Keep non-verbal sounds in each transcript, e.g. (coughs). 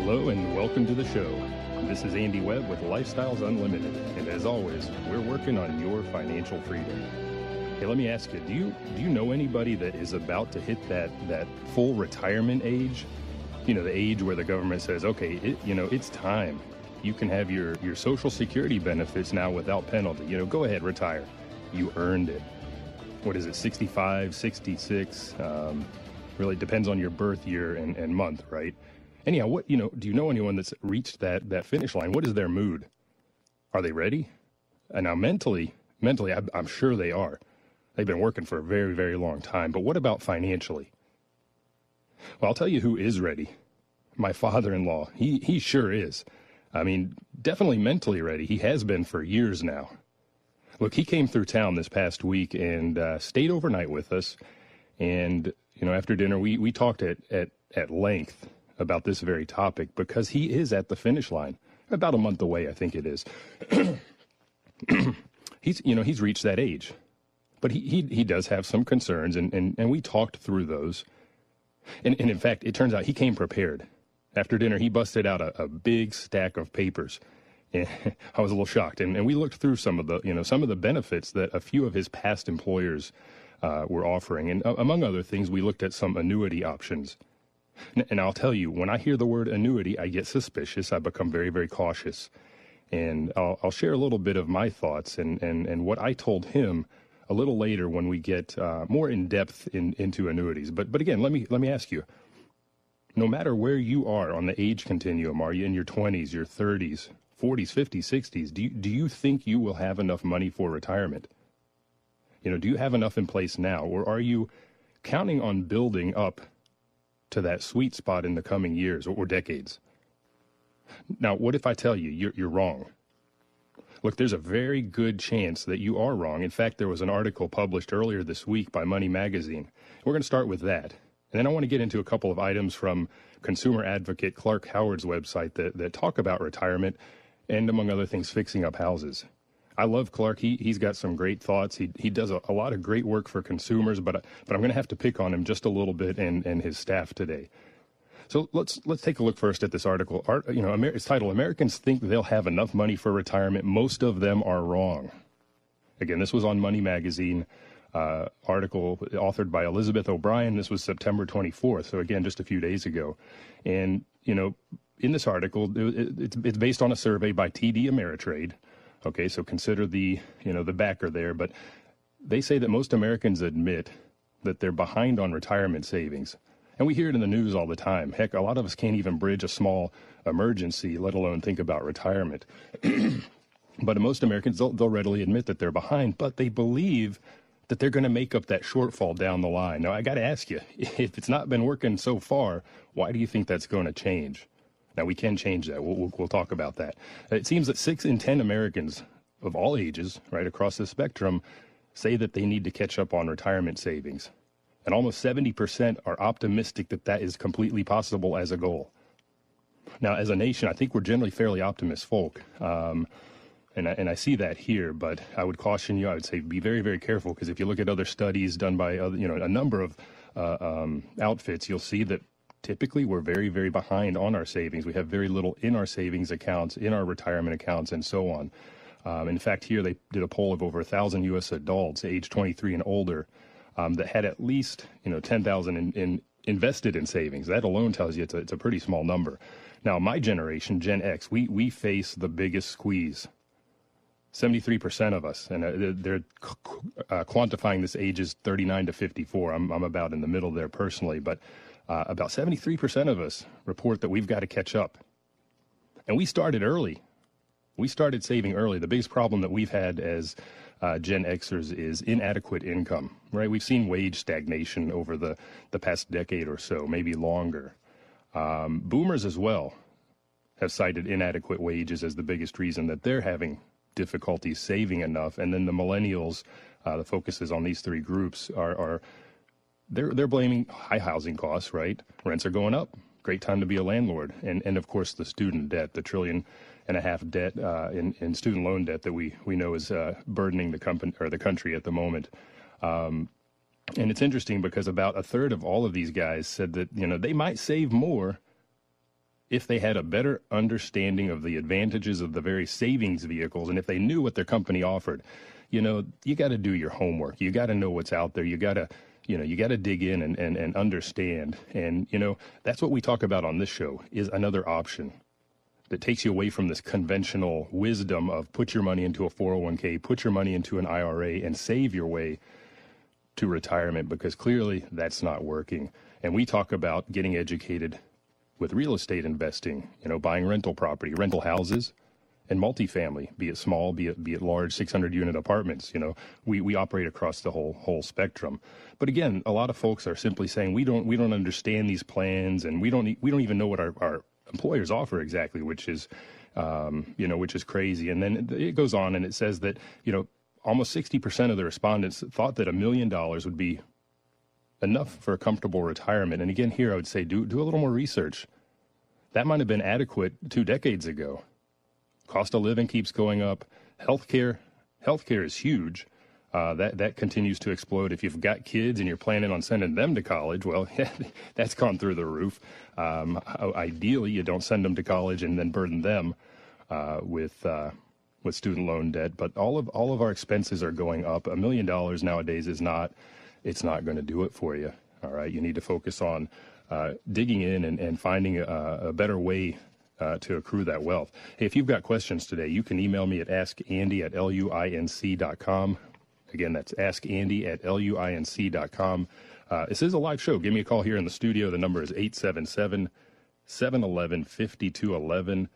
Hello and welcome to the show. This is Andy Webb with Lifestyles Unlimited, and as always, we're working on your financial freedom. Hey, let me ask you: Do you do you know anybody that is about to hit that that full retirement age? You know, the age where the government says, "Okay, it, you know, it's time. You can have your your Social Security benefits now without penalty. You know, go ahead, retire. You earned it." What is it? 65, 66. Um, really depends on your birth year and, and month, right? Anyhow, what you know? Do you know anyone that's reached that that finish line? What is their mood? Are they ready? And now mentally, mentally, I'm, I'm sure they are. They've been working for a very, very long time. But what about financially? Well, I'll tell you who is ready. My father-in-law. He he sure is. I mean, definitely mentally ready. He has been for years now. Look, he came through town this past week and uh, stayed overnight with us. And you know, after dinner, we we talked at at at length about this very topic because he is at the finish line, about a month away, I think it is. (clears throat) he's, you know, he's reached that age, but he, he, he does have some concerns, and, and, and we talked through those. And, and in fact, it turns out he came prepared. After dinner, he busted out a, a big stack of papers. And (laughs) I was a little shocked, and, and we looked through some of the, you know, some of the benefits that a few of his past employers uh, were offering, and uh, among other things, we looked at some annuity options and I'll tell you, when I hear the word annuity, I get suspicious. I become very, very cautious. And I'll, I'll share a little bit of my thoughts and, and, and what I told him a little later when we get uh, more in depth in, into annuities. But, but again, let me, let me ask you no matter where you are on the age continuum, are you in your 20s, your 30s, 40s, 50s, 60s, do you, do you think you will have enough money for retirement? You know, do you have enough in place now, or are you counting on building up to that sweet spot in the coming years or decades. Now, what if I tell you you're, you're wrong? Look, there's a very good chance that you are wrong. In fact, there was an article published earlier this week by Money Magazine. We're going to start with that. And then I want to get into a couple of items from consumer advocate Clark Howard's website that, that talk about retirement and, among other things, fixing up houses. I love Clark. He he's got some great thoughts. He he does a, a lot of great work for consumers, but but I'm going to have to pick on him just a little bit and and his staff today. So let's let's take a look first at this article. Art, you know, Amer- it's titled "Americans Think They'll Have Enough Money for Retirement. Most of them are wrong." Again, this was on Money Magazine. Uh, article authored by Elizabeth O'Brien. This was September 24th, so again, just a few days ago. And you know, in this article, it, it's, it's based on a survey by TD Ameritrade, Okay, so consider the you know the backer there, but they say that most Americans admit that they're behind on retirement savings. And we hear it in the news all the time. Heck, a lot of us can't even bridge a small emergency, let alone think about retirement. (clears throat) but most Americans, they'll, they'll, readily admit that they're behind, but they believe that they're going to make up that shortfall down the line. Now, I got to ask you, (laughs) if it's not been working so far, why do you think that's going to change? Now, we can change that. We'll, we'll, we'll talk about that. It seems that six in 10 Americans of all ages, right across the spectrum, say that they need to catch up on retirement savings. And almost 70% are optimistic that that is completely possible as a goal. Now, as a nation, I think we're generally fairly optimist folk. Um, and I, and I see that here, but I would caution you. I would say be very, very careful because if you look at other studies done by other, you know, a number of uh, um, outfits, you'll see that typically we're very, very behind on our savings. We have very little in our savings accounts, in our retirement accounts, and so on. Um, in fact, here they did a poll of over 1,000 U.S. adults age 23 and older um, that had at least you know 10,000 in, in invested in savings. That alone tells you it's a, it's a pretty small number. Now, my generation, Gen X, we, we face the biggest squeeze. 73% of us, and uh, they're uh, quantifying this ages 39 to 54. I'm, I'm about in the middle there personally, but uh, about 73% of us report that we've got to catch up. And we started early. We started saving early. The biggest problem that we've had as uh, Gen Xers is inadequate income, right? We've seen wage stagnation over the, the past decade or so, maybe longer. Um, boomers as well have cited inadequate wages as the biggest reason that they're having difficulty saving enough. And then the millennials, uh, the focus is on these three groups, are, are they're they're blaming high housing costs, right? Rents are going up. Great time to be a landlord, and and of course the student debt, the trillion and a half debt uh, in in student loan debt that we we know is uh, burdening the company or the country at the moment. Um, and it's interesting because about a third of all of these guys said that you know they might save more if they had a better understanding of the advantages of the very savings vehicles and if they knew what their company offered. You know, you got to do your homework. You got to know what's out there. You got to you know you got to dig in and, and, and understand. And you know that's what we talk about on this show is another option that takes you away from this conventional wisdom of put your money into a 401k put your money into an ira and save your way to retirement because clearly that's not working. And we talk about getting educated with real estate investing you know buying rental property rental houses and multifamily, be it small, be it be it large, 600 unit apartments. You know, we, we operate across the whole whole spectrum. But again, a lot of folks are simply saying we don't we don't understand these plans, and we don't we don't even know what our, our employers offer exactly, which is um, you know which is crazy. And then it goes on and it says that you know almost 60% of the respondents thought that a million dollars would be enough for a comfortable retirement. And again, here I would say do do a little more research. That might have been adequate two decades ago. Cost of living keeps going up. Healthcare, healthcare is huge. Uh, that that continues to explode. If you've got kids and you're planning on sending them to college, well, (laughs) that's gone through the roof. Um, ideally, you don't send them to college and then burden them uh, with uh, with student loan debt. But all of all of our expenses are going up. A million dollars nowadays is not it's not going to do it for you. All right, you need to focus on uh, digging in and, and finding a, a better way uh, to accrue that wealth. Hey, if you've got questions today, you can email me at askandy at luinc.com. Again, that's askandy at luinc.com. Uh, this is a live show. Give me a call here in the studio. The number is 877 711 5211.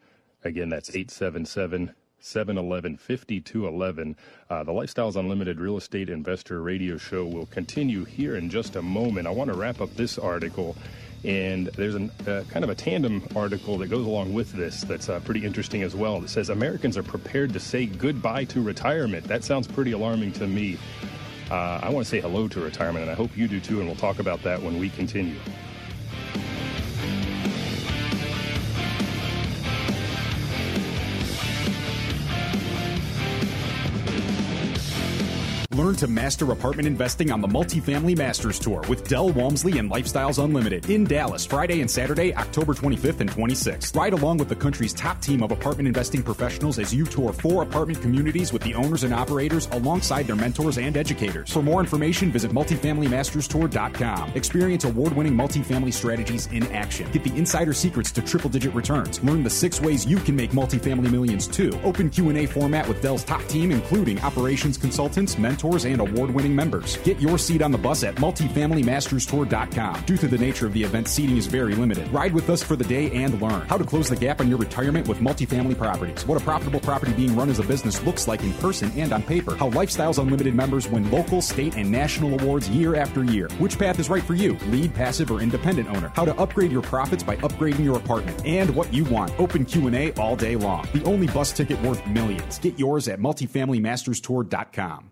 Again, that's 877 711 5211. Uh, the Lifestyles Unlimited Real Estate Investor Radio Show will continue here in just a moment. I want to wrap up this article and there's a uh, kind of a tandem article that goes along with this that's uh, pretty interesting as well. That says Americans are prepared to say goodbye to retirement. That sounds pretty alarming to me. Uh, I want to say hello to retirement, and I hope you do too, and we'll talk about that when we continue. To master apartment investing on the Multifamily Masters Tour with Del Walmsley and Lifestyles Unlimited in Dallas, Friday and Saturday, October 25th and 26th. Ride along with the country's top team of apartment investing professionals as you tour four apartment communities with the owners and operators alongside their mentors and educators. For more information, visit multifamilymasterstour.com. Experience award-winning multifamily strategies in action. Get the insider secrets to triple-digit returns. Learn the six ways you can make multifamily millions too. Open Q&A format with Del's top team, including operations consultants, mentors, and award winning members. Get your seat on the bus at multifamilymasterstour.com. Due to the nature of the event, seating is very limited. Ride with us for the day and learn how to close the gap on your retirement with multifamily properties, what a profitable property being run as a business looks like in person and on paper, how Lifestyles Unlimited members win local, state, and national awards year after year, which path is right for you, lead, passive, or independent owner, how to upgrade your profits by upgrading your apartment, and what you want. Open Q&A all day long. The only bus ticket worth millions. Get yours at multifamilymasterstour.com.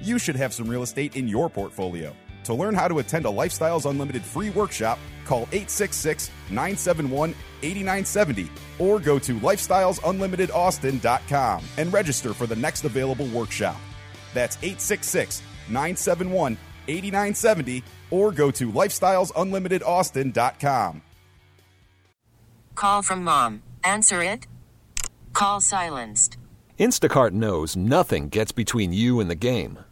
You should have some real estate in your portfolio. To learn how to attend a Lifestyles Unlimited free workshop, call 866 971 8970 or go to lifestylesunlimitedaustin.com and register for the next available workshop. That's 866 971 8970 or go to lifestylesunlimitedaustin.com. Call from mom. Answer it. Call silenced. Instacart knows nothing gets between you and the game.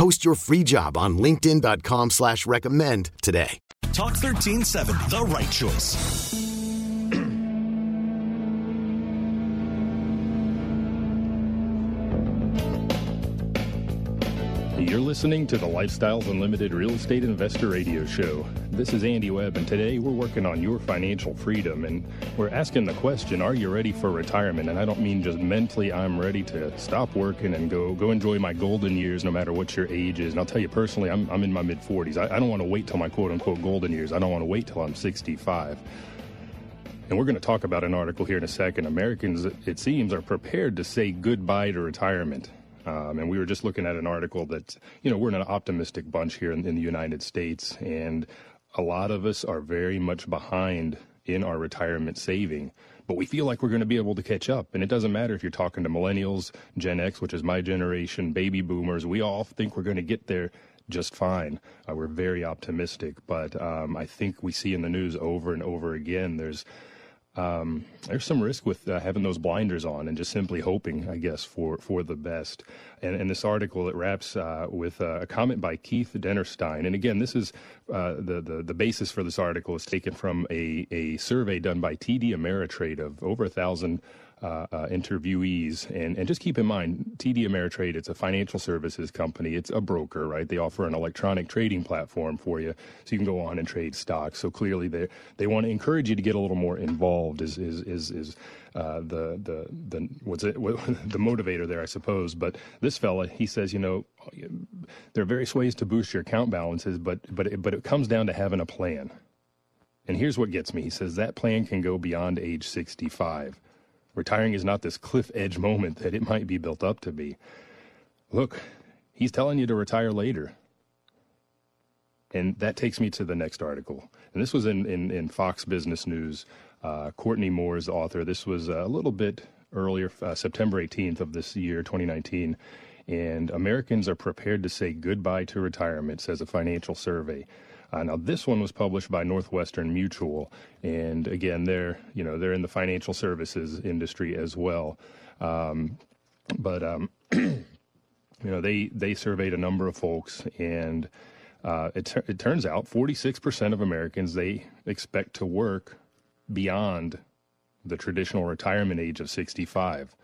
Post your free job on linkedin.com slash recommend today. Talk 1370, the right choice. You're listening to the Lifestyles Unlimited Real Estate Investor Radio Show. This is Andy Webb, and today we're working on your financial freedom. And we're asking the question Are you ready for retirement? And I don't mean just mentally, I'm ready to stop working and go go enjoy my golden years no matter what your age is. And I'll tell you personally, I'm, I'm in my mid 40s. I, I don't want to wait till my quote unquote golden years. I don't want to wait till I'm 65. And we're going to talk about an article here in a second. Americans, it seems, are prepared to say goodbye to retirement. Um, and we were just looking at an article that, you know, we're an optimistic bunch here in, in the United States, and a lot of us are very much behind in our retirement saving. But we feel like we're going to be able to catch up. And it doesn't matter if you're talking to millennials, Gen X, which is my generation, baby boomers, we all think we're going to get there just fine. Uh, we're very optimistic. But um, I think we see in the news over and over again there's um, there's some risk with uh, having those blinders on and just simply hoping, I guess, for, for the best. And, and this article it wraps uh, with uh, a comment by Keith Dennerstein. And again, this is uh, the, the the basis for this article is taken from a a survey done by TD Ameritrade of over a thousand uh, uh, interviewees. And, and just keep in mind, TD Ameritrade, it's a financial services company. It's a broker, right? They offer an electronic trading platform for you so you can go on and trade stocks. So clearly they, they want to encourage you to get a little more involved is, is, is, is uh, the, the, the, what's it, what, (laughs) the motivator there, I suppose. But this fella, he says, you know, there are various ways to boost your account balances, but, but, it, but it comes down to having a plan. And here's what gets me. He says that plan can go beyond age 65. Retiring is not this cliff edge moment that it might be built up to be. Look, he's telling you to retire later. And that takes me to the next article. And this was in, in, in Fox Business News. Uh, Courtney Moore's author. This was a little bit earlier, uh, September 18th of this year, 2019. And Americans are prepared to say goodbye to retirement, says a financial survey. Uh, now, this one was published by Northwestern Mutual, and again, they're you know they're in the financial services industry as well. Um, but um, (clears throat) you know they they surveyed a number of folks, and uh, it it turns out 46% of Americans they expect to work beyond the traditional retirement age of 65.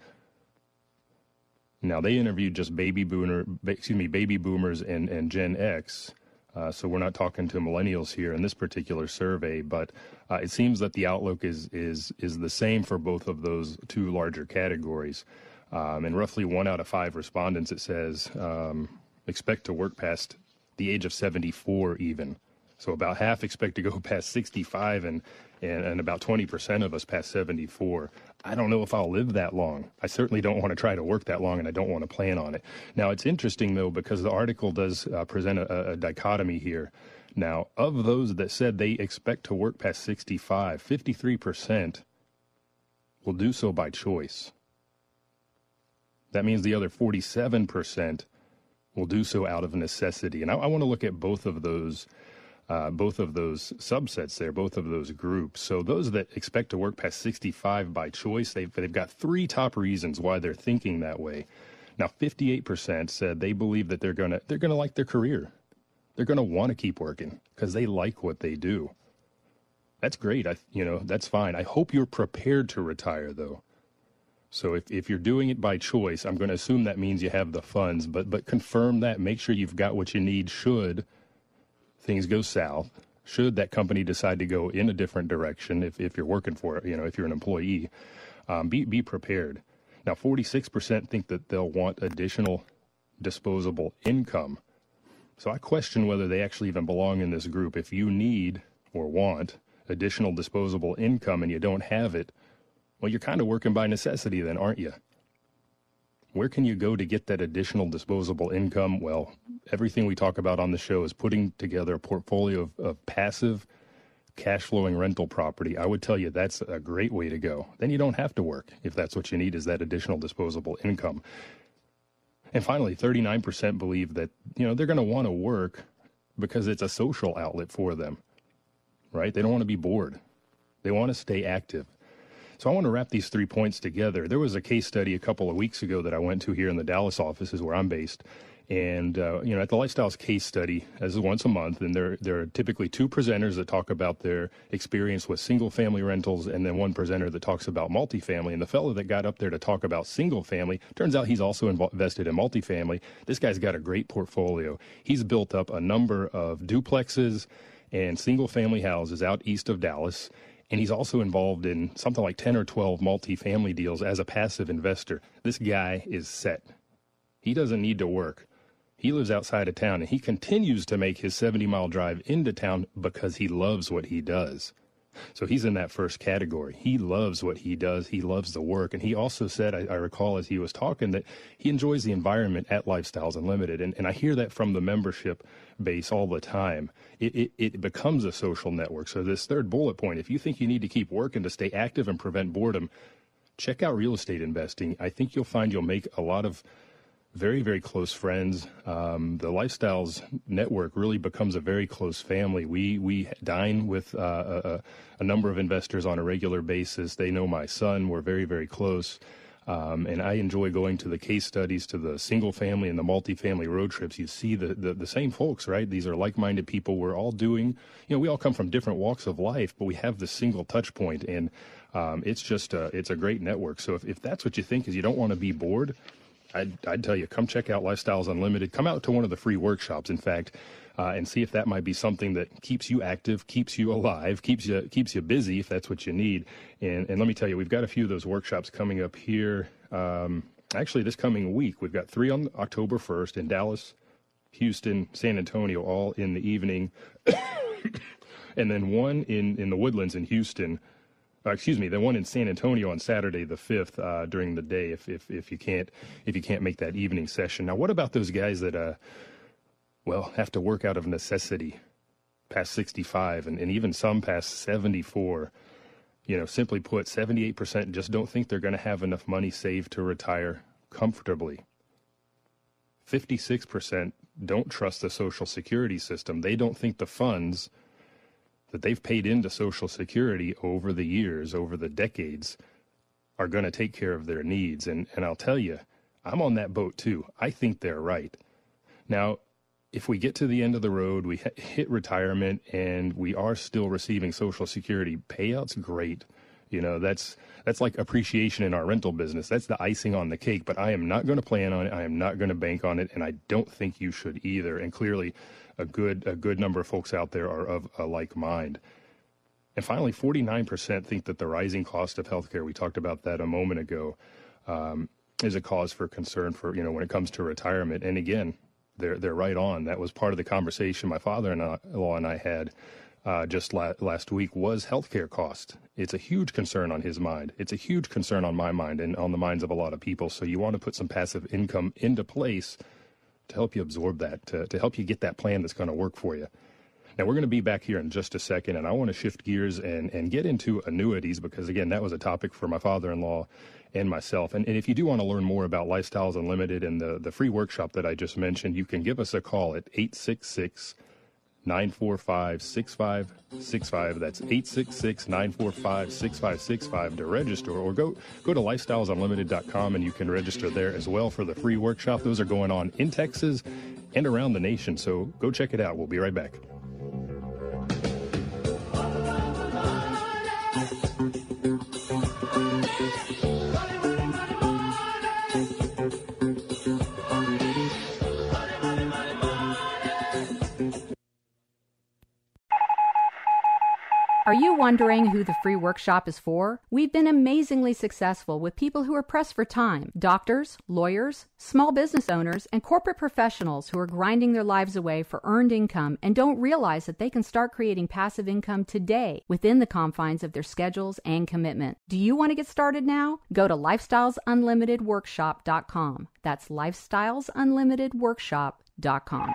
Now they interviewed just baby boomer, excuse me, baby boomers and, and Gen X, uh, so we're not talking to millennials here in this particular survey, but uh, it seems that the outlook is is is the same for both of those two larger categories. Um, and roughly one out of five respondents, it says, um, expect to work past the age of 74 even. So about half expect to go (laughs) past 65 and, and, and about 20% of us past 74. I don't know if I'll live that long. I certainly don't want to try to work that long and I don't want to plan on it. Now, it's interesting though, because the article does uh, present a, a dichotomy here. Now, of those that said they expect to work past 65, 53% will do so by choice. That means the other 47% will do so out of necessity. And I, I want to look at both of those. Uh, both of those subsets there, both of those groups. So those that expect to work past 65 by choice, they've, they've got three top reasons why they're thinking that way. Now, 58% said they believe that they're gonna they're gonna like their career. They're gonna want to keep working because they like what they do. That's great. I you know that's fine. I hope you're prepared to retire though. So if, if you're doing it by choice, I'm going to assume that means you have the funds, but but confirm that. Make sure you've got what you need should things go south. Should that company decide to go in a different direction, if, if you're working for it, you know, if you're an employee, um, be be prepared. Now, 46% think that they'll want additional disposable income. So I question whether they actually even belong in this group. If you need or want additional disposable income and you don't have it, well, you're kind of working by necessity then, aren't you? Where can you go to get that additional disposable income? Well, everything we talk about on the show is putting together a portfolio of, of passive cash flowing rental property. I would tell you that's a great way to go. Then you don't have to work if that's what you need is that additional disposable income. And finally, 39% believe that, you know, they're going to want to work because it's a social outlet for them. Right? They don't want to be bored. They want to stay active. So I want to wrap these three points together. There was a case study a couple of weeks ago that I went to here in the Dallas office, is where I'm based. And uh, you know, at the Lifestyles case study, as once a month, and there there are typically two presenters that talk about their experience with single family rentals, and then one presenter that talks about multifamily. And the fellow that got up there to talk about single family turns out he's also invested in multifamily. This guy's got a great portfolio. He's built up a number of duplexes and single family houses out east of Dallas and he's also involved in something like 10 or 12 multifamily deals as a passive investor. This guy is set. He doesn't need to work. He lives outside of town and he continues to make his 70 mile drive into town because he loves what he does. So he's in that first category. He loves what he does. He loves the work. And he also said, I, I, recall as he was talking, that he enjoys the environment at Lifestyles Unlimited. And, and I hear that from the membership base all the time. It, it, it becomes a social network. So, this third bullet point if you think you need to keep working to stay active and prevent boredom, check out real estate investing. I think you'll find you'll make a lot of very, very close friends. Um, the Lifestyles Network really becomes a very close family. We we dine with uh, a, a, number of investors on a regular basis. They know my son. We're very, very close. Um, and I enjoy going to the case studies, to the single family and the multifamily road trips. You see the, the, the same folks, right? These are like minded people. We're all doing, you know, we all come from different walks of life, but we have the single touch point, and um, it's just a, it's a great network. So if, if that's what you think is you don't want to be bored, I'd, I'd tell you, come check out Lifestyles Unlimited. Come out to one of the free workshops, in fact, uh, and see if that might be something that keeps you active, keeps you alive, keeps you keeps you busy if that's what you need. And and let me tell you, we've got a few of those workshops coming up here. Um, actually, this coming week, we've got three on October first in Dallas, Houston, San Antonio, all in the evening, (coughs) and then one in in the Woodlands in Houston uh, excuse me, the one in San Antonio on Saturday the fifth uh, during the day. If, if if you can't if you can't make that evening session. Now, what about those guys that uh, well have to work out of necessity, past sixty five, and, and even some past seventy four? You know, simply put, seventy eight percent just don't think they're going to have enough money saved to retire comfortably. 56% don't trust the Social Security system. They don't think the funds that they've paid into Social Security over the years, over the decades, are going to take care of their needs. And, and I'll tell you, I'm on that boat too. I think they're right. Now, if we get to the end of the road, we hit retirement, and we are still receiving Social Security payouts, great. You know, that's that's like appreciation in our rental business. That's the icing on the cake. But I am not going to plan on it. I am not going to bank on it, and I don't think you should either. And clearly, a good a good number of folks out there are of a like mind. And finally, 49% think that the rising cost of healthcare, we talked about that a moment ago, um, is a cause for concern for, you know, when it comes to retirement. And again, they're they're right on. That was part of the conversation my father-in-law and I had uh, just la- last week was healthcare cost. It's a huge concern on his mind. It's a huge concern on my mind and on the minds of a lot of people. So you want to put some passive income into place to help you absorb that, to, to help you get that plan that's going to work for you. Now, we're going to be back here in just a second, and I want to shift gears and, and get into annuities because, again, that was a topic for my father in law and myself. And, and if you do want to learn more about Lifestyles Unlimited and the, the free workshop that I just mentioned, you can give us a call at 866 945 6565. That's 866 945 6565 to register, or go, go to lifestylesunlimited.com and you can register there as well for the free workshop. Those are going on in Texas and around the nation, so go check it out. We'll be right back. You wondering who the free workshop is for? We've been amazingly successful with people who are pressed for time doctors, lawyers, small business owners, and corporate professionals who are grinding their lives away for earned income and don't realize that they can start creating passive income today within the confines of their schedules and commitment. Do you want to get started now? Go to lifestylesunlimitedworkshop.com. That's lifestylesunlimitedworkshop.com.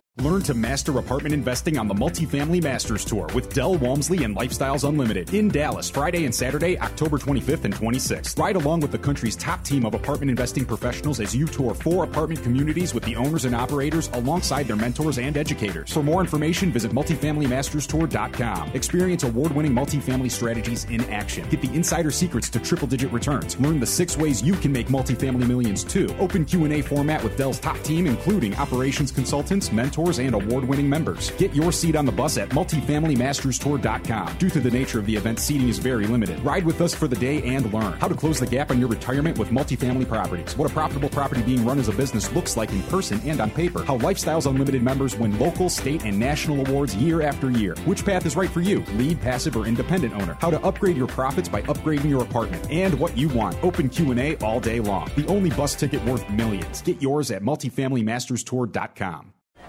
Learn to master apartment investing on the Multifamily Masters Tour with Del Walmsley and Lifestyles Unlimited in Dallas, Friday and Saturday, October 25th and 26th. Ride along with the country's top team of apartment investing professionals as you tour four apartment communities with the owners and operators alongside their mentors and educators. For more information, visit multifamilymasterstour.com. Experience award-winning multifamily strategies in action. Get the insider secrets to triple-digit returns. Learn the six ways you can make multifamily millions too. Open Q&A format with Del's top team, including operations consultants, mentors, and award winning members. Get your seat on the bus at multifamilymasterstour.com. Due to the nature of the event, seating is very limited. Ride with us for the day and learn how to close the gap on your retirement with multifamily properties, what a profitable property being run as a business looks like in person and on paper, how Lifestyles Unlimited members win local, state, and national awards year after year, which path is right for you, lead, passive, or independent owner, how to upgrade your profits by upgrading your apartment, and what you want. Open Q&A all day long. The only bus ticket worth millions. Get yours at multifamilymasterstour.com.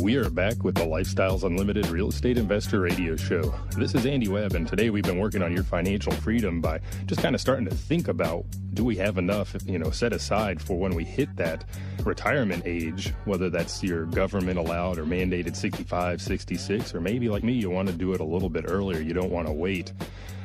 We are back with the Lifestyles Unlimited Real Estate Investor Radio Show. This is Andy Webb, and today we've been working on your financial freedom by just kind of starting to think about do we have enough, you know, set aside for when we hit that retirement age, whether that's your government allowed or mandated 65, 66, or maybe like me, you want to do it a little bit earlier. You don't want to wait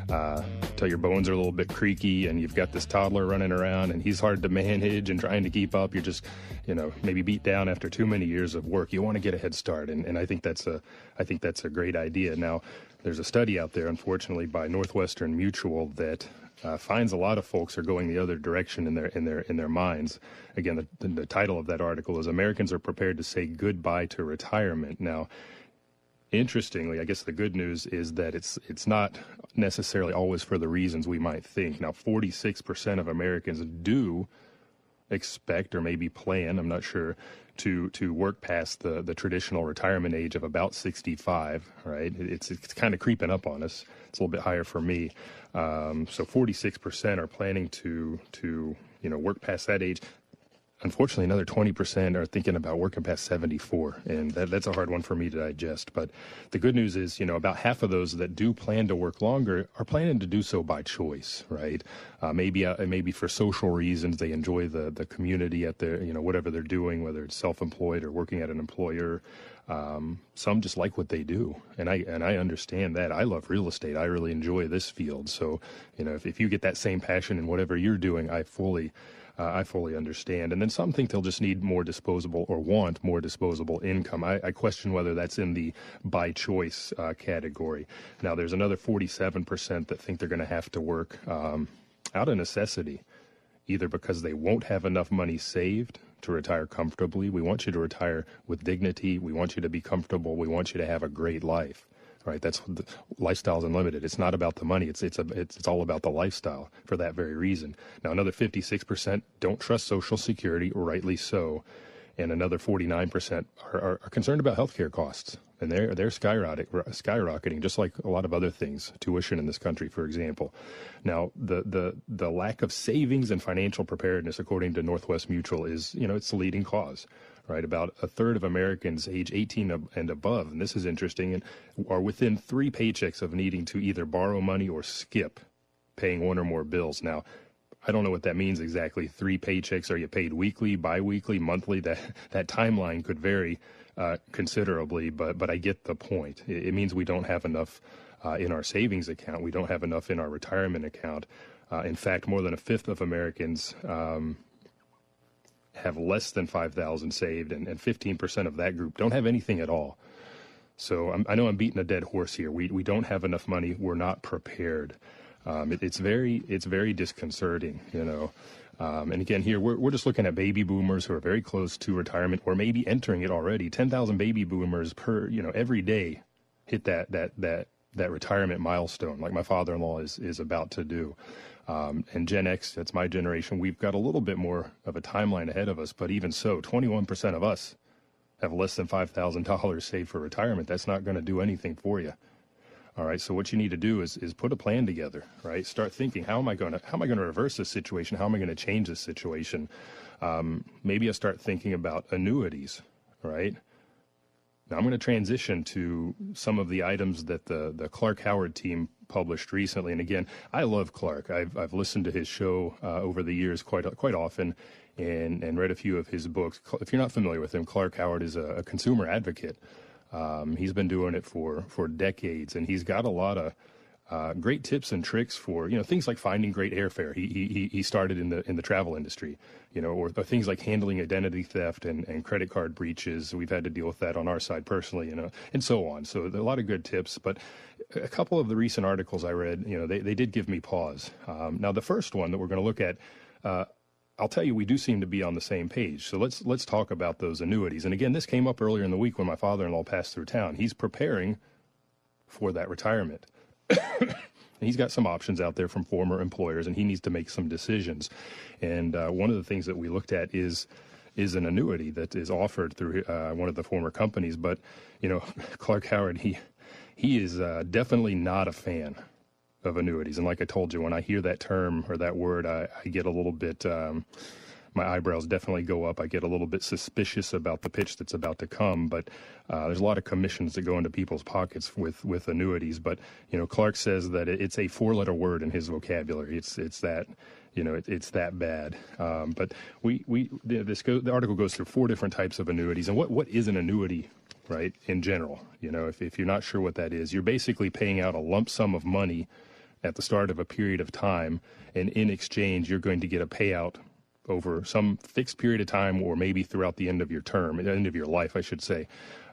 uh, your bones are a little bit creaky and you've got this toddler running around and he's hard to manage and trying to keep up. You're just, you know, maybe beat down after too many years of work. You want to get a head start, and, and I think that's a, I think that's a great idea. Now, there's a study out there, unfortunately, by Northwestern Mutual that uh, finds a lot of folks are going the other direction in their in their in their minds. Again, the, the title of that article is "Americans are prepared to say goodbye to retirement." Now, interestingly, I guess the good news is that it's it's not necessarily always for the reasons we might think. Now, 46% of Americans do expect or maybe plan, I'm not sure, to to work past the the traditional retirement age of about 65. Right? It's it's kind of creeping up on us. It's a little bit higher for me. Um, so 46% are planning to to you know work past that age unfortunately, another 20% are thinking about working past 74. And that, that's a hard one for me to digest. But the good news is, you know, about half of those that do plan to work longer are planning to do so by choice, right? Uh, maybe, uh, maybe for social reasons, they enjoy the, the community at their, you know, whatever they're doing, whether it's self employed or working at an employer. Um, some just like what they do, and I and I understand that. I love real estate. I really enjoy this field. So, you know, if, if you get that same passion in whatever you're doing, I fully uh, I fully understand. And then some think they'll just need more disposable or want more disposable income. I, I question whether that's in the by choice uh, category. Now, there's another 47% that think they're going to have to work um, out of necessity, either because they won't have enough money saved to retire comfortably. We want you to retire with dignity. We want you to be comfortable. We want you to have a great life right? That's the, lifestyles unlimited. It's not about the money. It's it's a, it's it's all about the lifestyle for that very reason. Now another 56% don't trust Social Security, rightly so, and another 49% are, are, are concerned about healthcare costs, and they're they're skyrocketing, skyrocketing, just like a lot of other things, tuition in this country, for example. Now the the the lack of savings and financial preparedness, according to Northwest Mutual, is you know it's the leading cause right? About a third of Americans age 18 and above, and this is interesting, and are within three paychecks of needing to either borrow money or skip paying one or more bills. Now, I don't know what that means exactly. Three paychecks. Are you paid weekly, biweekly, monthly? That that timeline could vary uh, considerably, but but I get the point. It, it means we don't have enough uh, in our savings account. We don't have enough in our retirement account. Uh, in fact, more than a fifth of Americans um, have less than 5,000 saved, and, and 15% of that group don't have anything at all. So I'm, i know I'm beating a dead horse here. We, we don't have enough money. We're not prepared. Um, it, it's very it's very disconcerting, you know. Um, and again, here we're, we're just looking at baby boomers who are very close to retirement or maybe entering it already. Ten thousand baby boomers per you know every day hit that that that that retirement milestone, like my father-in-law is is about to do. Um, and Gen X, that's my generation, we've got a little bit more of a timeline ahead of us. But even so, 21% of us have less than $5,000 saved for retirement. That's not going to do anything for you. All right. So what you need to do is is put a plan together. Right. Start thinking how am I going to how am I going to reverse this situation? How am I going to change this situation? Um, maybe I start thinking about annuities. Right. Now I'm going to transition to some of the items that the the Clark Howard team published recently. And again, I love Clark. I've I've listened to his show uh, over the years quite quite often, and and read a few of his books. If you're not familiar with him, Clark Howard is a, a consumer advocate. Um, he's been doing it for for decades, and he's got a lot of uh, great tips and tricks for you know things like finding great airfare. He he he started in the in the travel industry, you know, or, or, things like handling identity theft and, and credit card breaches. We've had to deal with that on our side personally, you know, and so on. So a lot of good tips. But a couple of the recent articles I read, you know, they they did give me pause. Um, now the first one that we're going to look at. Uh, I'll tell you, we do seem to be on the same page. So let's let's talk about those annuities. And again, this came up earlier in the week when my father-in-law passed through town. He's preparing for that retirement. He's got some options out there from former employers, and he needs to make some decisions. And uh, one of the things that we looked at is is an annuity that is offered through uh, one of the former companies. But you know, (laughs) Clark Howard, he he is uh, definitely not a fan of annuities. And like I told you, when I hear that term or that word, I, I get a little bit. Um, my eyebrows definitely go up. I get a little bit suspicious about the pitch that's about to come, but uh, there's a lot of commissions that go into people's pockets with, with annuities. But you know, Clark says that it's a four-letter word in his vocabulary. It's it's that you know it, it's that bad. Um, but we we this go, the article goes through four different types of annuities and what what is an annuity right in general. You know, if if you're not sure what that is, you're basically paying out a lump sum of money at the start of a period of time, and in exchange, you're going to get a payout over some fixed period of time or maybe throughout the end of your term, end of your life, I should say.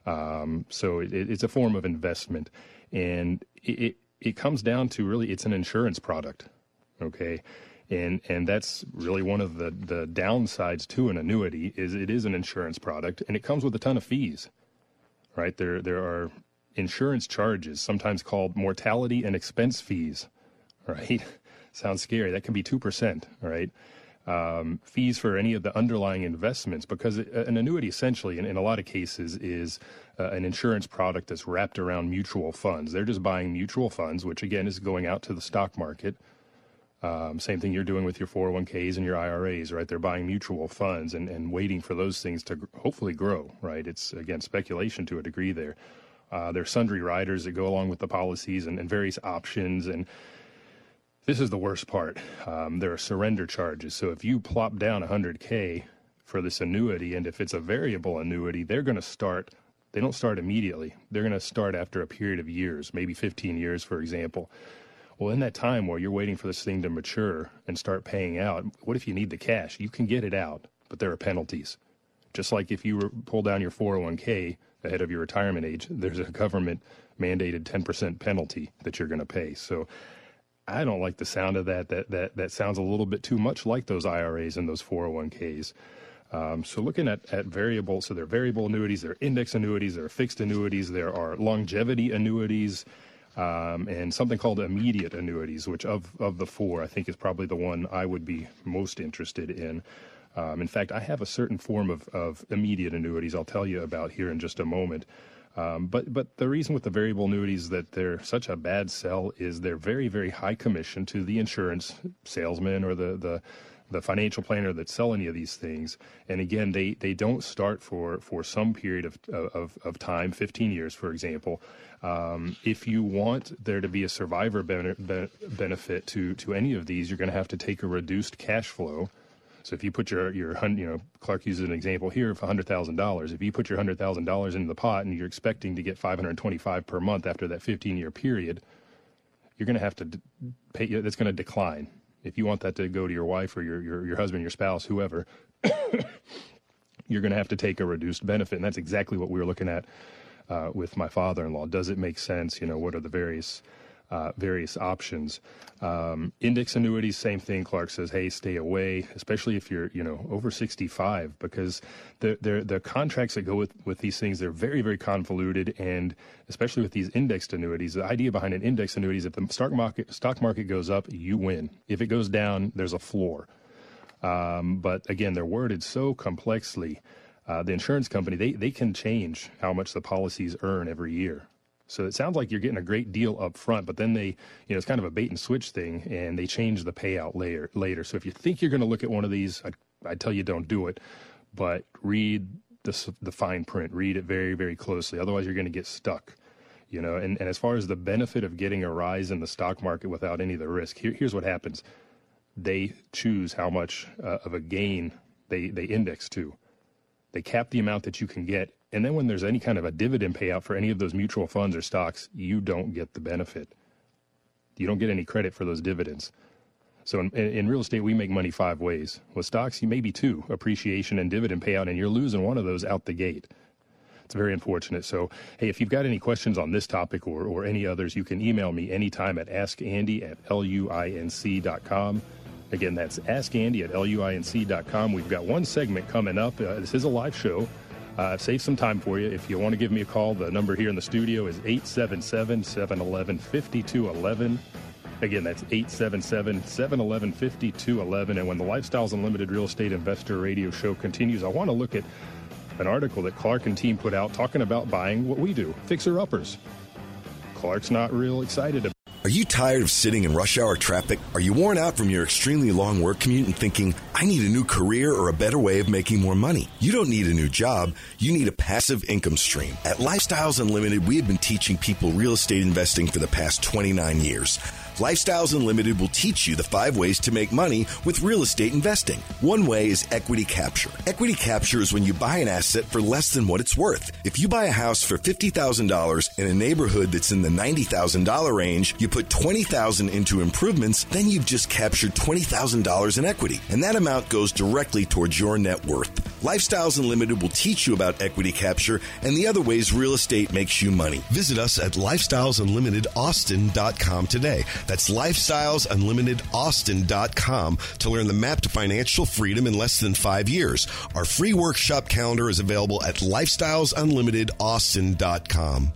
Um, so it, it's a form of investment. And it, it, comes down to really, it's an insurance product. Okay. And, and that's really one of the, the downsides to an annuity is it is an insurance product and it comes with a ton of fees, right? There, there are insurance charges, sometimes called mortality and expense fees, (laughs) right? Sounds scary. That can be 2%, right? Um, fees for any of the underlying investments because an annuity essentially, in, in a lot of cases, is uh, an insurance product that's wrapped around mutual funds. They're just buying mutual funds, which again is going out to the stock market. Um, same thing you're doing with your 401ks and your IRAs, right? They're buying mutual funds and, and waiting for those things to hopefully grow, right? It's, again, speculation to a degree there. Uh, there's sundry riders that go along with the policies and, and various options. And this is the worst part. Um, there are surrender charges. So if you plop down 100K for this annuity, and if it's a variable annuity, they're going to start, they don't start immediately. They're going to start after a period of years, maybe 15 years, for example. Well, in that time where you're waiting for this thing to mature and start paying out, what if you need the cash? You can get it out, but there are penalties. Just like if you pull down your 401k ahead of your retirement age, there's a government mandated 10% penalty that you're going to pay. So I don't like the sound of that. That that that sounds a little bit too much like those IRAs and those 401ks. Um, so looking at, at variable, so there are variable annuities, there are index annuities, there are fixed annuities, there are longevity annuities, um, and something called immediate annuities, which of, of the four, I think is probably the one I would be most interested in. Um, in fact, I have a certain form of, of immediate annuities I'll tell you about here in just a moment. Um, but but the reason with the variable annuities that they're such a bad sell is they're very very high commission to the insurance salesman or the the the financial planner that sell any of these things. And again, they, they don't start for, for some period of, of, of time, 15 years, for example. Um, if you want there to be a survivor benefit to, to any of these, you're going to have to take a reduced cash flow so if you put your your you know Clark uses an example here of hundred thousand dollars. If you put your hundred thousand dollars into the pot and you're expecting to get five hundred twenty five per month after that fifteen year period, you're going to have to pay. That's going to decline. If you want that to go to your wife or your your, your husband, your spouse, whoever, (coughs) you're going to have to take a reduced benefit, and that's exactly what we were looking at uh, with my father in law. Does it make sense? You know, what are the various uh, various options. Um, index annuities, same thing. Clark says, hey, stay away, especially if you're, you know, over 65, because the the, the contracts that go with, with these things, they're very, very convoluted, and especially with these indexed annuities, the idea behind an index annuity is if the stock market stock market goes up, you win. If it goes down, there's a floor. Um, but again, they're worded so complexly. Uh, the insurance company they, they can change how much the policies earn every year. So it sounds like you're getting a great deal up front, but then they, you know, it's kind of a bait and switch thing, and they change the payout later. Later, so if you think you're going to look at one of these, I, I tell you don't do it, but read the the fine print, read it very very closely. Otherwise, you're going to get stuck. You know, and, and as far as the benefit of getting a rise in the stock market without any of the risk, here, here's what happens: they choose how much uh, of a gain they they index to. They cap the amount that you can get and then when there's any kind of a dividend payout for any of those mutual funds or stocks, you don't get the benefit. You don't get any credit for those dividends. So in, in, real estate, we make money five ways. With stocks, you maybe two appreciation and dividend payout, and you're losing one of those out the gate. It's very unfortunate. So, hey, if you've got any questions on this topic or, or any others, you can email me anytime at askandy at luinc.com. Again, that's askandy at luinc.com. We've got one segment coming up. Uh, this is a live show. Uh, saved some time for you. If you want to give me a call, the number here in the studio is 877 711 5211. Again, that's 877 711 5211. And when the Lifestyles Unlimited Real Estate Investor Radio Show continues, I want to look at an article that Clark and team put out talking about buying what we do fixer uppers. Clark's not real excited about Are you tired of sitting in rush hour traffic? Are you worn out from your extremely long work commute and thinking, I need a new career or a better way of making more money? You don't need a new job. You need a passive income stream. At Lifestyles Unlimited, we have been teaching people real estate investing for the past 29 years. Lifestyles Unlimited will teach you the five ways to make money with real estate investing. One way is equity capture. Equity capture is when you buy an asset for less than what it's worth. If you buy a house for $50,000 in a neighborhood that's in the $90,000 range, you put 20,000 into improvements, then you've just captured $20,000 in equity. And that amount goes directly towards your net worth. Lifestyles Unlimited will teach you about equity capture and the other ways real estate makes you money. Visit us at lifestylesunlimitedaustin.com today. That's lifestylesunlimitedaustin.com to learn the map to financial freedom in less than five years. Our free workshop calendar is available at lifestylesunlimitedaustin.com.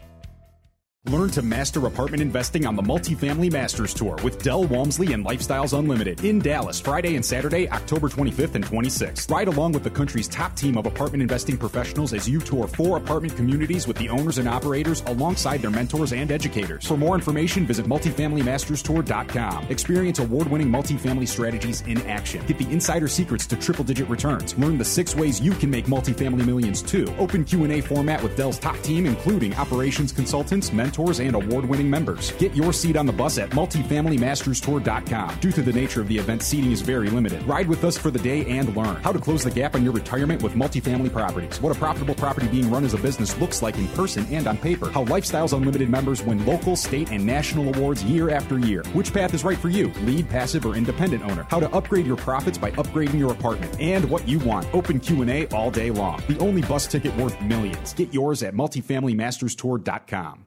Learn to master apartment investing on the Multifamily Masters Tour with Del Walmsley and Lifestyles Unlimited in Dallas, Friday and Saturday, October 25th and 26th. Ride along with the country's top team of apartment investing professionals as you tour four apartment communities with the owners and operators alongside their mentors and educators. For more information, visit multifamilymasterstour.com. Experience award-winning multifamily strategies in action. Get the insider secrets to triple-digit returns. Learn the six ways you can make multifamily millions too. Open Q&A format with Del's top team, including operations consultants, mentors, and award-winning members. Get your seat on the bus at multifamilymasterstour.com. Due to the nature of the event, seating is very limited. Ride with us for the day and learn how to close the gap on your retirement with multifamily properties. What a profitable property being run as a business looks like in person and on paper. How Lifestyles Unlimited members win local, state, and national awards year after year. Which path is right for you? Lead, passive, or independent owner? How to upgrade your profits by upgrading your apartment. And what you want. Open Q&A all day long. The only bus ticket worth millions. Get yours at multifamilymasterstour.com.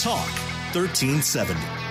Talk 1370.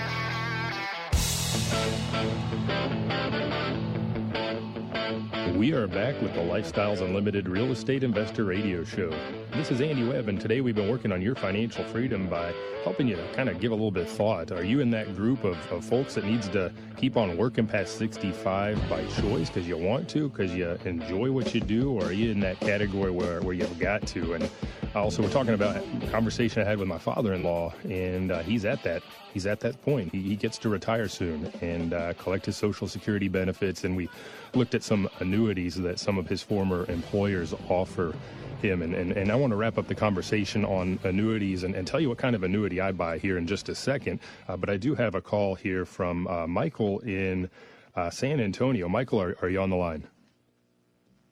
We are back with the Lifestyles Unlimited Real Estate Investor Radio Show. This is Andy Webb, and today we've been working on your financial freedom by helping you kind of give a little bit of thought. Are you in that group of, of folks that needs to keep on working past 65 by choice because you want to, because you enjoy what you do, or are you in that category where, where you've got to? And also, we're talking about a conversation I had with my father-in-law, and uh, he's at that he's at that point. He, he gets to retire soon and uh, collect his Social Security benefits, and we looked at some annuities that some of his former employers offer him. And, and, and I want to wrap up the conversation on annuities and, and tell you what kind of annuity I buy here in just a second. Uh, but I do have a call here from uh, Michael in uh, San Antonio. Michael, are, are you on the line?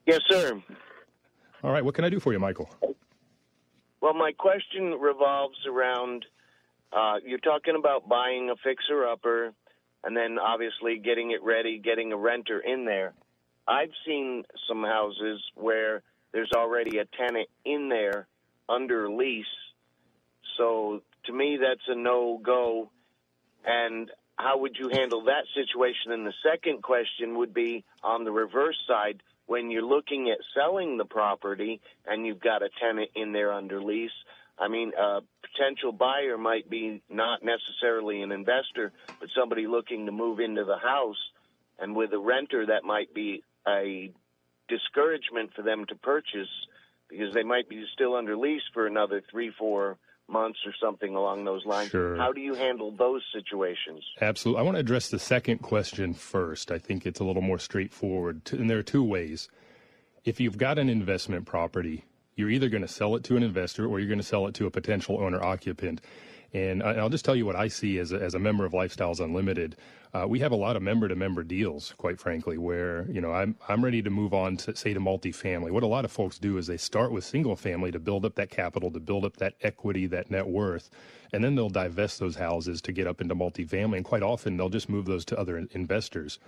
Yes, sir. All right. What can I do for you, Michael? Well, my question revolves around uh, you're talking about buying a fixer upper and then obviously getting it ready, getting a renter in there. I've seen some houses where there's already a tenant in there under lease. So to me, that's a no go. And how would you handle that situation? And the second question would be on the reverse side when you're looking at selling the property and you've got a tenant in there under lease. I mean, a potential buyer might be not necessarily an investor, but somebody looking to move into the house. And with a renter, that might be a discouragement for them to purchase because they might be still under lease for another three, four months or something along those lines. Sure. How do you handle those situations? Absolutely. I want to address the second question first. I think it's a little more straightforward. And there are two ways. If you've got an investment property, you're either going to sell it to an investor or you're going to sell it to a potential owner occupant. And I'll just tell you what I see as a, as a member of Lifestyles Unlimited. Uh, we have a lot of member-to-member deals, quite frankly, where you know I'm I'm ready to move on to say to multifamily. What a lot of folks do is they start with single family to build up that capital, to build up that equity, that net worth, and then they'll divest those houses to get up into multifamily. And quite often they'll just move those to other investors,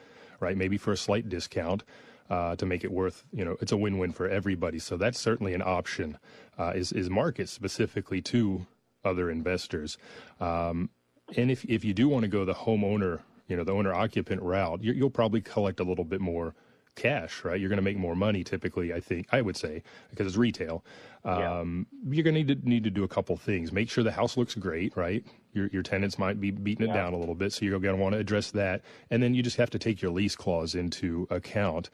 right? Maybe for a slight discount. Uh, to make it worth, you know, it's a win-win for everybody. So that's certainly an option. Uh, is is market specifically to other investors. Um, and if if you do want to go the homeowner, you know, the owner occupant route, you will probably collect a little bit more cash, right? You're going to make more money typically. I think I would say because it's retail. Um, yeah. You're going to need to need to do a couple things. Make sure the house looks great, right? Your your tenants might be beating yeah. it down a little bit, so you're going to want to address that. And then you just have to take your lease clause into account.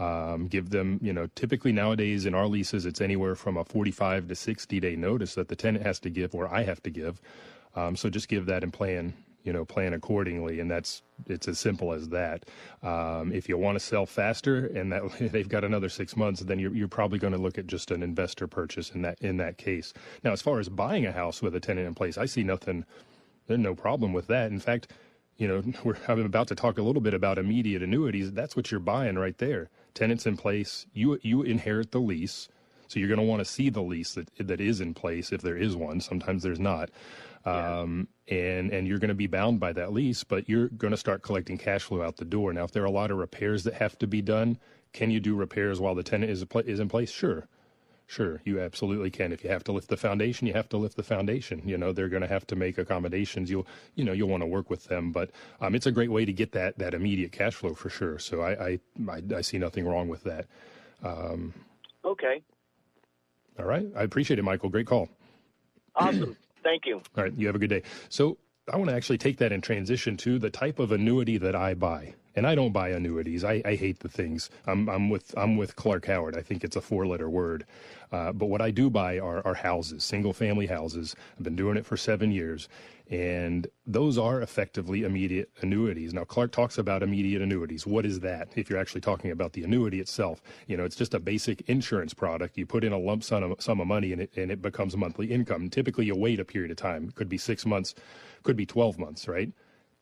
Um, give them, you know, typically nowadays in our leases, it's anywhere from a 45 to 60 day notice that the tenant has to give or I have to give. Um, so just give that and plan, you know, plan accordingly. And that's, it's as simple as that. Um, if you want to sell faster and that (laughs) they've got another six months, then you're, you're probably going to look at just an investor purchase in that, in that case. Now, as far as buying a house with a tenant in place, I see nothing, there's no problem with that. In fact, you know, (laughs) I'm about to talk a little bit about immediate annuities. That's what you're buying right there tenants in place. You you inherit the lease, so you're going to want to see the lease that that is in place if there is one. Sometimes there's not, um, and and you're going to be bound by that lease. But you're going to start collecting cash flow out the door. Now, if there are a lot of repairs that have to be done, can you do repairs while the tenant is is in place? Sure. Sure, you absolutely can. If you have to lift the foundation, you have to lift the foundation. You know, they're going to have to make accommodations. You'll, you know, you'll want to work with them, but um, it's a great way to get that that immediate cash flow for sure. So I I, I, I see nothing wrong with that. Um, okay. All right, I appreciate it, Michael. Great call. Awesome. (clears throat) Thank you. All right, you have a good day. So I want to actually take that and transition to the type of annuity that I buy and I don't buy annuities. I, I hate the things. I'm, I'm with I'm with Clark Howard. I think it's a four letter word. Uh, but what I do buy are, are houses, single family houses. I've been doing it for seven years, and those are effectively immediate annuities. Now Clark talks about immediate annuities. What is that? If you're actually talking about the annuity itself, you know, it's just a basic insurance product. You put in a lump sum of, sum of money, and it and it becomes monthly income. Typically, you wait a period of time. It could be six months, could be twelve months, right?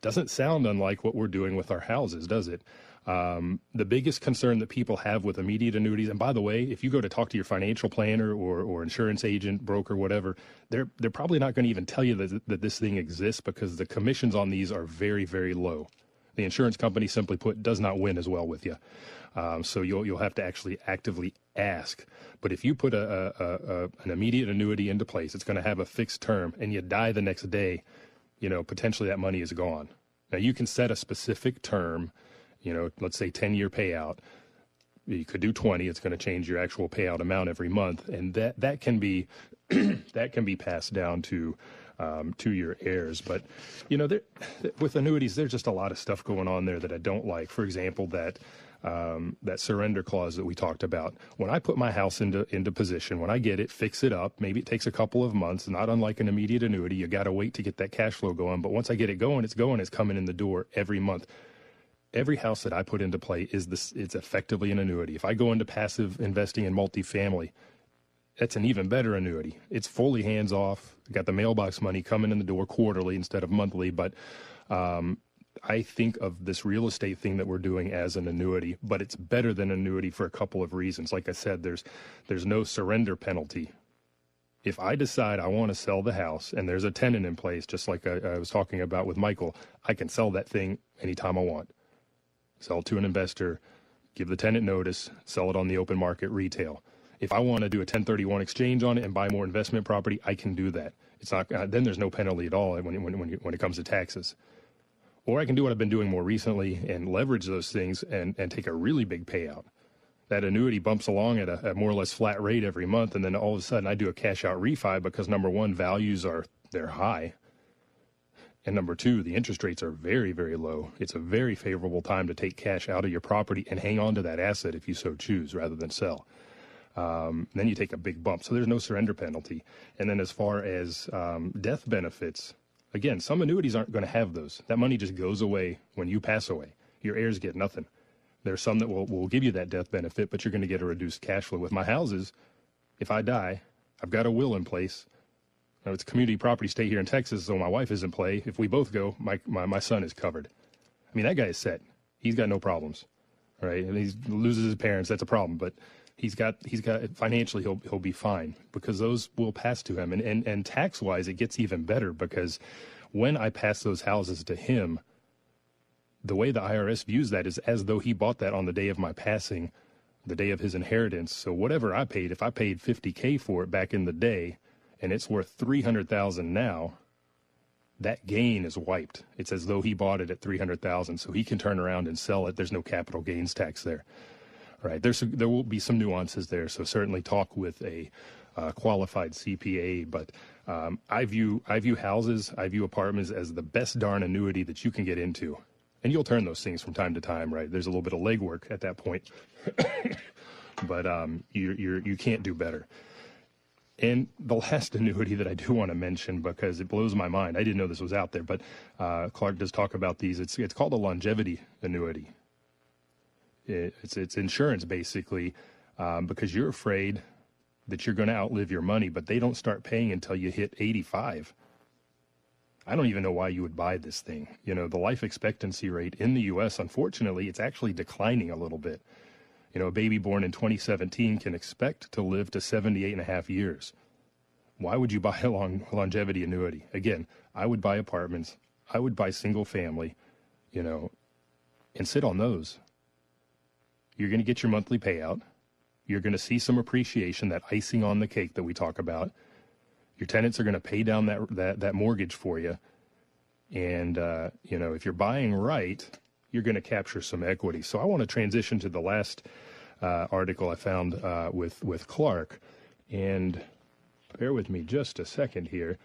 Doesn't sound unlike what we're doing with our houses, does it? Um, the biggest concern that people have with immediate annuities, and by the way, if you go to talk to your financial planner or, or insurance agent, broker, whatever, they're they're probably not going to even tell you that, that this thing exists because the commissions on these are very very low. The insurance company, simply put, does not win as well with you. Um, so you'll you'll have to actually actively ask. But if you put a, a, a an immediate annuity into place, it's going to have a fixed term, and you die the next day you know, potentially that money is gone. Now you can set a specific term, you know, let's say 10 year payout. You could do 20. It's going to change your actual payout amount every month. And that, that can be, (clears throat) that can be passed down to, um, to your heirs. But, you know, there, with annuities, there's just a lot of stuff going on there that I don't like. For example, that, um, that surrender clause that we talked about. When I put my house into into position, when I get it, fix it up. Maybe it takes a couple of months. Not unlike an immediate annuity, you got to wait to get that cash flow going. But once I get it going, it's going. It's coming in the door every month. Every house that I put into play is this. It's effectively an annuity. If I go into passive investing in multifamily, that's an even better annuity. It's fully hands off. Got the mailbox money coming in the door quarterly instead of monthly, but um, I think of this real estate thing that we're doing as an annuity, but it's better than annuity for a couple of reasons. Like I said, there's there's no surrender penalty. If I decide I want to sell the house and there's a tenant in place, just like I, I was talking about with Michael, I can sell that thing anytime I want. Sell to an investor, give the tenant notice, sell it on the open market retail. If I want to do a 1031 exchange on it and buy more investment property, I can do that. It's not uh, then there's no penalty at all when when when, when it comes to taxes. Or I can do what I've been doing more recently and leverage those things and, and take a really big payout. That annuity bumps along at a, more or less flat rate every month, and then all of a sudden I do a cash out refi because number one, values are they're high. And number two, the interest rates are very, very low. It's a very favorable time to take cash out of your property and hang on to that asset if you so choose rather than sell. Um, then you take a big bump. So there's no surrender penalty. And then as far as um, death benefits, Again, some annuities aren't going to have those. That money just goes away when you pass away. Your heirs get nothing. There's some that will, will give you that death benefit, but you're going to get a reduced cash flow. With my houses, if I die, I've got a will in place. Now, it's community property state here in Texas, so my wife is in play. If we both go, my, my, my son is covered. I mean, that guy is set. He's got no problems, right? And he loses his parents, that's a problem. But he's got he's got financially he'll he'll be fine because those will pass to him. And and, and tax wise, it gets even better because when I pass those houses to him, the way the IRS views that is as though he bought that on the day of my passing, the day of his inheritance. So whatever I paid, if I paid 50k for it back in the day, and it's worth 300,000 now, that gain is wiped. It's as though he bought it at 300,000, so he can turn around and sell it. There's no capital gains tax there. Right. There's there will be some nuances there, so certainly talk with a uh, qualified CPA. But um, I view I view houses, I view apartments as the best darn annuity that you can get into, and you'll turn those things from time to time. Right. There's a little bit of legwork at that point, (coughs) but um, you you you can't do better. And the last (laughs) annuity that I do want to mention because it blows my mind. I didn't know this was out there, but uh, Clark does talk about these. It's it's called a longevity annuity. It's it's insurance basically um, because you're afraid that you're going to outlive your money, but they don't start paying until you hit 85. I don't even know why you would buy this thing. You know, the life expectancy rate in the U.S. Unfortunately, it's actually declining a little bit. You know, a baby born in 2017 can expect to live to 78 and a half years. Why would you (laughs) buy a long longevity annuity? Again, I would buy apartments. I would buy single family, you know, and sit on those. You're going to get your monthly payout. You're going to see some appreciation, that icing on the cake that we talk about. Your tenants are going to pay down that that, that mortgage for you. And, uh, you know, if you're buying right, you're going to capture some equity. So I want to transition to the last uh, article I found uh, with, with Clark. And bear with me just a second here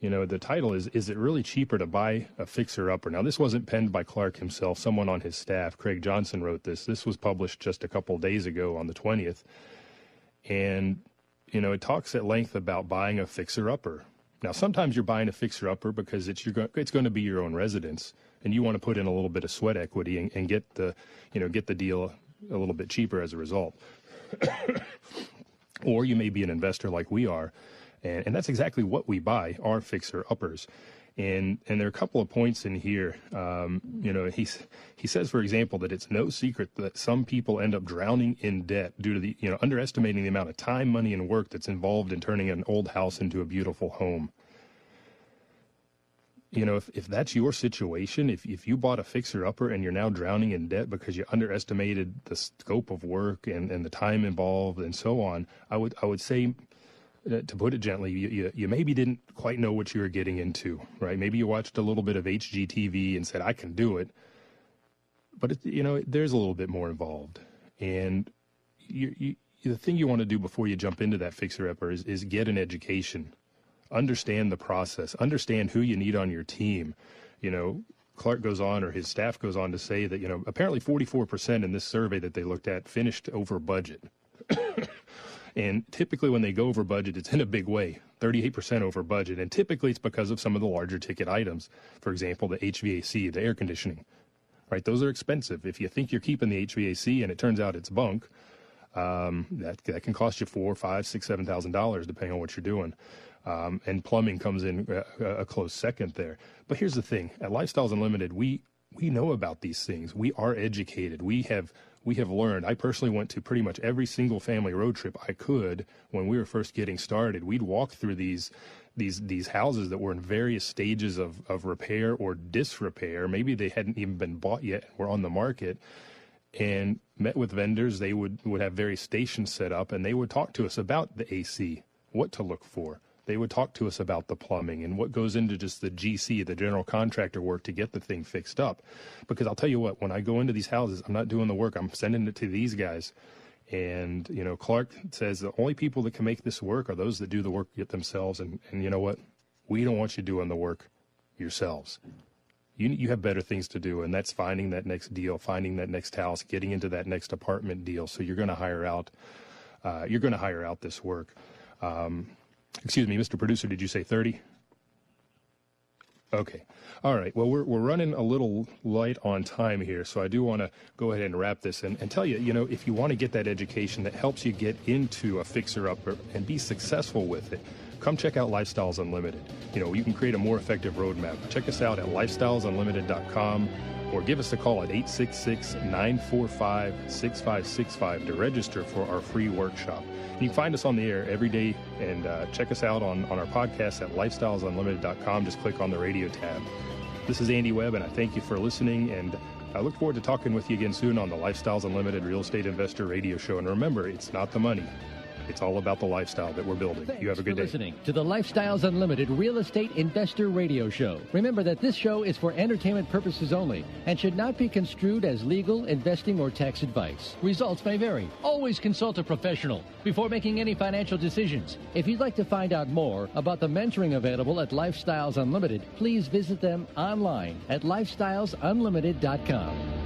you know, the title is Is It Really Cheaper to Buy a Fixer Upper? Now, this wasn't penned by Clark himself. Someone on his staff, Craig Johnson, wrote this. This was published just a couple days ago on the 20th. And, you know, it talks at length about buying a fixer upper. Now, sometimes you're buying a fixer upper because it's, your, it's going to be your own residence and you want to put in a little bit of sweat equity and, and get the, you know, get the deal a little bit cheaper as a result. (coughs) or you may be an investor like we are and, and that's exactly what we buy, our fixer uppers. And, and there are a couple of points in here. Um, you know, he, he says, for example, that it's no secret that some people end up drowning in debt due to the, you know, underestimating the amount of time, money, and work that's involved in turning an old house into a beautiful home. You know, if, if that's your situation, if, if you bought a fixer upper and you're now drowning in debt because you underestimated the scope of work and, and the time involved and so on, I would, I would say to put it gently, you, you, you, maybe didn't quite know what you were getting into, right? Maybe you watched a little bit of HGTV and said, I can do it. But, it, you know, there's a little bit more involved. And you, you, the thing you want to do before you jump into that fixer upper is, is get an education, understand the process, understand who you need on your team. You know, Clark goes on, or his staff goes on to say that, you know, apparently 44% in this survey that they looked at finished over budget. And typically, when they go over budget, it's in a big way 38% over budget. And typically, it's because of some of the larger ticket items. For example, the HVAC, the air conditioning, right? Those are expensive. If you think you're keeping the HVAC and it turns out it's bunk, um, that, that can cost you four, five, six, seven thousand dollars, depending on what you're doing. Um, and plumbing comes in a, a close second there. But here's the thing: at Lifestyles Unlimited, we we know about these things. We are educated. We have we have learned. I personally went to pretty much every single family road trip I could when we were first getting started. We'd walk through these these these houses that were in various stages of, of repair or disrepair. Maybe they hadn't even been bought yet, were on the market, and met with vendors. They would would have various stations set up, and they would talk to us about the AC, what to look for, they would talk to us about the plumbing and what goes into just the GC, the general contractor work to get the thing fixed up. Because I'll tell you what, when I go into these houses, I'm not doing the work, I'm sending it to these guys. And, you know, Clark says the only people that can make this work are those that do the work themselves. And, and you know what? We don't want you doing the work yourselves. You, you have better things to do, and that's finding that next deal, finding that next house, getting into that next apartment deal. So you're going to hire out, uh, you're going to hire out this work. Um, Excuse me, Mr. Producer, did you say 30? Okay. All right. Well, we're, we're running a little light on time here, so I do want to go ahead and wrap this and, and tell you, you know, if you want to get that education that helps you get into a fixer upper and be successful with it, come check out Lifestyles Unlimited. You know, you can create a more effective roadmap. Check us out at lifestylesunlimited.com or give us a call at 866 945 6565 to register for our free workshop. You can find us on the air every day and uh, check us out on, on our podcast at lifestylesunlimited.com. Just click on the radio tab. This is Andy Webb, and I thank you for listening. And I look forward to talking with you again soon on the Lifestyles Unlimited Real Estate Investor Radio Show. And remember, it's not the money, it's all about the lifestyle that we're building. Thanks you have a good day. listening to the Lifestyles Unlimited Real Estate Investor Radio Show. Remember that this show is for entertainment purposes only and should not be construed as legal, investing, or tax advice. Results may vary. Always consult a professional before making any financial decisions. If you'd like to find out more about the mentoring available at Lifestyles Unlimited, please visit them online at lifestylesunlimited.com.